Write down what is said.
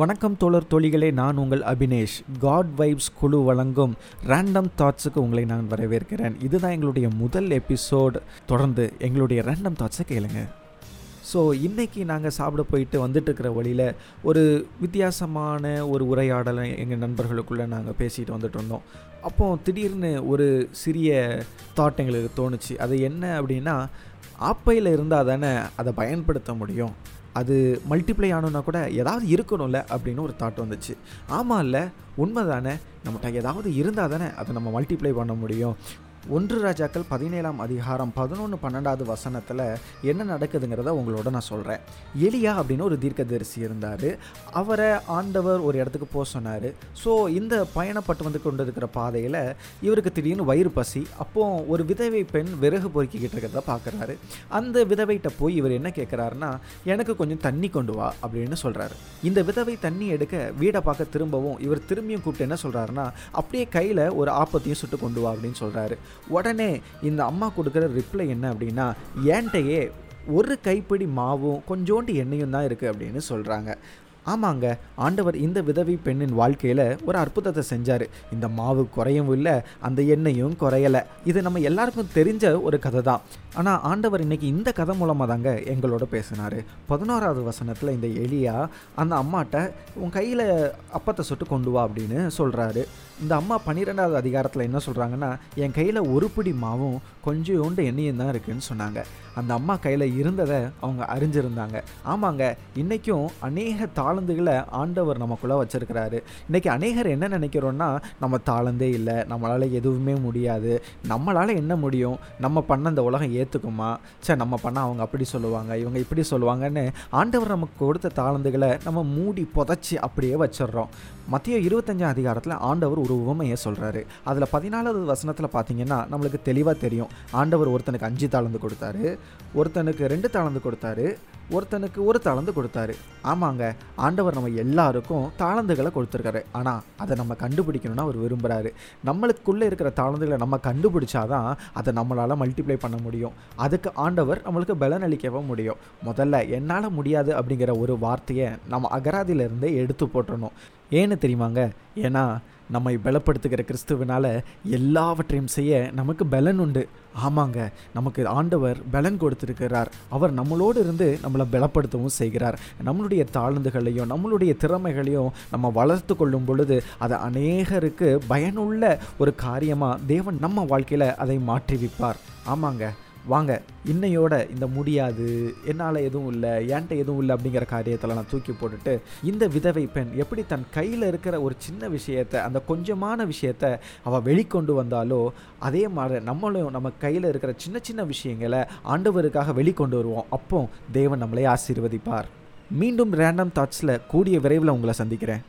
வணக்கம் தோழர் தோழிகளே நான் உங்கள் அபினேஷ். காட் வைப்ஸ் குழு வழங்கும் ரேண்டம் தாட்ஸுக்கு உங்களை நான் வரவேற்கிறேன். இதுதான் எங்களுடைய முதல் எபிசோட் தொடர்ந்து எங்களுடைய ரேண்டம் தாட்ஸை கேளுங்க. ஸோ இன்றைக்கி நாங்கள் சாப்பிட போயிட்டு வந்துட்டுருக்கிற வழியில் ஒரு வித்தியாசமான ஒரு உரையாடலை எங்கள் நண்பர்களுக்குள்ளே நாங்கள் பேசிகிட்டு வந்துட்டு இருந்தோம். அப்போ திடீர்னு ஒரு சிறிய தாட் எங்களுக்கு தோணுச்சு. அது என்ன அப்படின்னா ஆப்பையில் இருந்தால் தானே அதை பயன்படுத்த முடியும். அது மல்டிப்ளை ஆகணுன்னா கூட ஏதாவது இருக்கணும்ல அப்படின்னு ஒரு தாட் வந்துச்சு. ஆமாம் இல்லை உண்மை தானே நம்மகிட்ட ஏதாவது இருந்தால் தானே அதை நம்ம மல்டிப்ளை பண்ண முடியும். ஒன்று ராஜாக்கள் பதினேழாம் அதிகாரம் பதினொன்று பன்னெண்டாவது வசனத்தில் என்ன நடக்குதுங்கிறத உங்களோட நான் சொல்கிறேன் எலியா அப்படின்னு ஒரு தீர்க்கதரிசி இருந்தார். அவரை ஆண்டவர் ஒரு இடத்துக்கு போக சொன்னார். ஸோ இந்த பயணப்பட்டு வந்து கொண்டு இருக்கிற பாதையில் இவருக்கு திடீர்னு வயிறு பசி அப்போ ஒரு விதவை பெண் விறகு பொறுக்கிக்கிட்டு இருக்கிறத பார்க்குறாரு. அந்த விதவைகிட்ட போய் இவர் என்ன கேட்குறாருன்னா எனக்கு கொஞ்சம் தண்ணி கொண்டு வா அப்படின்னு சொல்கிறாரு இந்த விதவை தண்ணி எடுக்க வீடை பார்க்க திரும்பவும் இவர் திரும்பியும் கூப்பிட்டு என்ன சொல்கிறாருன்னா அப்படியே கையில் ஒரு ஆப்பத்தையும் சுட்டு கொண்டு வா அப்படின்னு சொல்கிறாரு உடனே இந்த அம்மா கொடுக்குற ரிப்ளை என்ன அப்படின்னா ஏன்ட்டையே ஒரு கைப்பிடி மாவும் கொஞ்சோண்டு எண்ணெயும் தான் இருக்குது அப்படின்னு சொல்கிறாங்க ஆமாங்க ஆண்டவர் இந்த விதவை பெண்ணின் வாழ்க்கையில் ஒரு அற்புதத்தை செஞ்சார். இந்த மாவு குறையவும் இல்லை அந்த எண்ணெயும் குறையலை. இது நம்ம எல்லாருக்கும் தெரிஞ்ச ஒரு கதை தான் ஆனால் ஆண்டவர் இன்னைக்கு இந்த கதை மூலமாக தாங்க எங்களோட பேசினார். பதினோராவது வசனத்தில் இந்த எலியா அந்த அம்மாட்ட உன் கையில் அப்பத்தை சுட்டு கொண்டு வா அப்படின்னு சொல்கிறாரு இந்த அம்மா பன்னிரெண்டாவது அதிகாரத்தில் என்ன சொல்கிறாங்கன்னா என் கையில் ஒரு பிடி மாவும் கொஞ்சோண்டு எண்ணெயும் தான் இருக்குதுன்னு சொன்னாங்க. அந்த அம்மா கையில் இருந்ததை அவங்க அறிஞ்சிருந்தாங்க. ஆமாங்க இன்றைக்கும் அநேக தாளந்துகளை ஆண்டவர் நமக்குள்ளே வச்சுருக்கிறாரு. இன்றைக்கி அநேகர் என்ன நினைக்கிறோன்னா நம்ம தாளந்தே இல்லை நம்மளால் எதுவுமே முடியாது. நம்மளால் என்ன முடியும்? நம்ம பண்ண இந்த உலகம் ஏற்றுக்குமா சார் நம்ம பண்ணால் அவங்க அப்படி சொல்லுவாங்க இவங்க இப்படி சொல்லுவாங்கன்னு ஆண்டவர் நமக்கு கொடுத்த தாளந்துகளை நம்ம மூடி புதைச்சி அப்படியே வச்சிடுறோம். மத்திய இருபத்தஞ்சாம் அதிகாரத்தில் ஆண்டவர் ஒரு உவமையை சொல்கிறாரு அதில் பதினாலாவது வசனத்தில் பார்த்தீங்கன்னா நம்மளுக்கு தெளிவாக தெரியும். ஆண்டவர் ஒருத்தனுக்கு அஞ்சு தாளந்து கொடுத்தாரு ஒருத்தனுக்கு ரெண்டு தாளந்து கொடுத்தாரு ஒருத்தனுக்கு ஒரு தாளந்து கொடுத்தாரு. ஆமாங்க ஆண்டவர் நம்ம எல்லாருக்கும் தாளந்துகளை கொடுத்துருக்காரு. ஆனால் அதை நம்ம கண்டுபிடிக்கணும்னு அவர் விரும்புகிறாரு நம்மளுக்குள்ளே இருக்கிற தாளந்துகளை நம்ம கண்டுபிடிச்சாதான் அதை நம்மளால் மல்டிப்ளை பண்ண முடியும். அதுக்கு ஆண்டவர் நம்மளுக்கு பலன் அளிக்கவும் முடியும். முதல்ல என்னால் முடியாது அப்படிங்கிற ஒரு வார்த்தையை நம்ம அகராதியிலேருந்தே எடுத்து போட்டுறணும். ஏன்னு தெரியுமாங்க? ஏன்னா நம்மை பலப்படுத்துகிற கிறிஸ்துவனால் எல்லாவற்றையும் செய்ய நமக்கு பலன் உண்டு. ஆமாங்க நமக்கு ஆண்டவர் பலன் கொடுத்திருக்கிறார். அவர் நம்மளோடு இருந்து நம்மளை பலப்படுத்தவும் செய்கிறார். நம்மளுடைய தாழ்ந்துகளையும் நம்மளுடைய திறமைகளையும் நம்ம வளர்த்து கொள்ளும் பொழுது அது அநேகருக்கு பயனுள்ள ஒரு காரியமாக தேவன் நம்ம வாழ்க்கையில் அதை மாற்றிவிப்பார். ஆமாங்க வாங்க இன்னையோட இந்த முடியாது என்னால் எதுவும் இல்லை என்கிட்ட எதுவும் இல்லை அப்படிங்கிற காரியத்தில் நான் தூக்கி போட்டுட்டு இந்த விதவை பெண் எப்படி தன் கையில் இருக்கிற ஒரு சின்ன விஷயத்தை அந்த கொஞ்சமான விஷயத்தை அவள் வெளிக்கொண்டு வந்தாலோ அதே மாதிரி நம்மளும் நம்ம கையில் இருக்கிற சின்ன சின்ன விஷயங்களை ஆண்டவருக்காக வெளிக்கொண்டு வருவோம். அப்போ தேவன் நம்மளை ஆசீர்வதிப்பார். மீண்டும் ரேண்டம் தாட்ஸில் கூடிய விரைவில் உங்களை சந்திக்கிறேன்.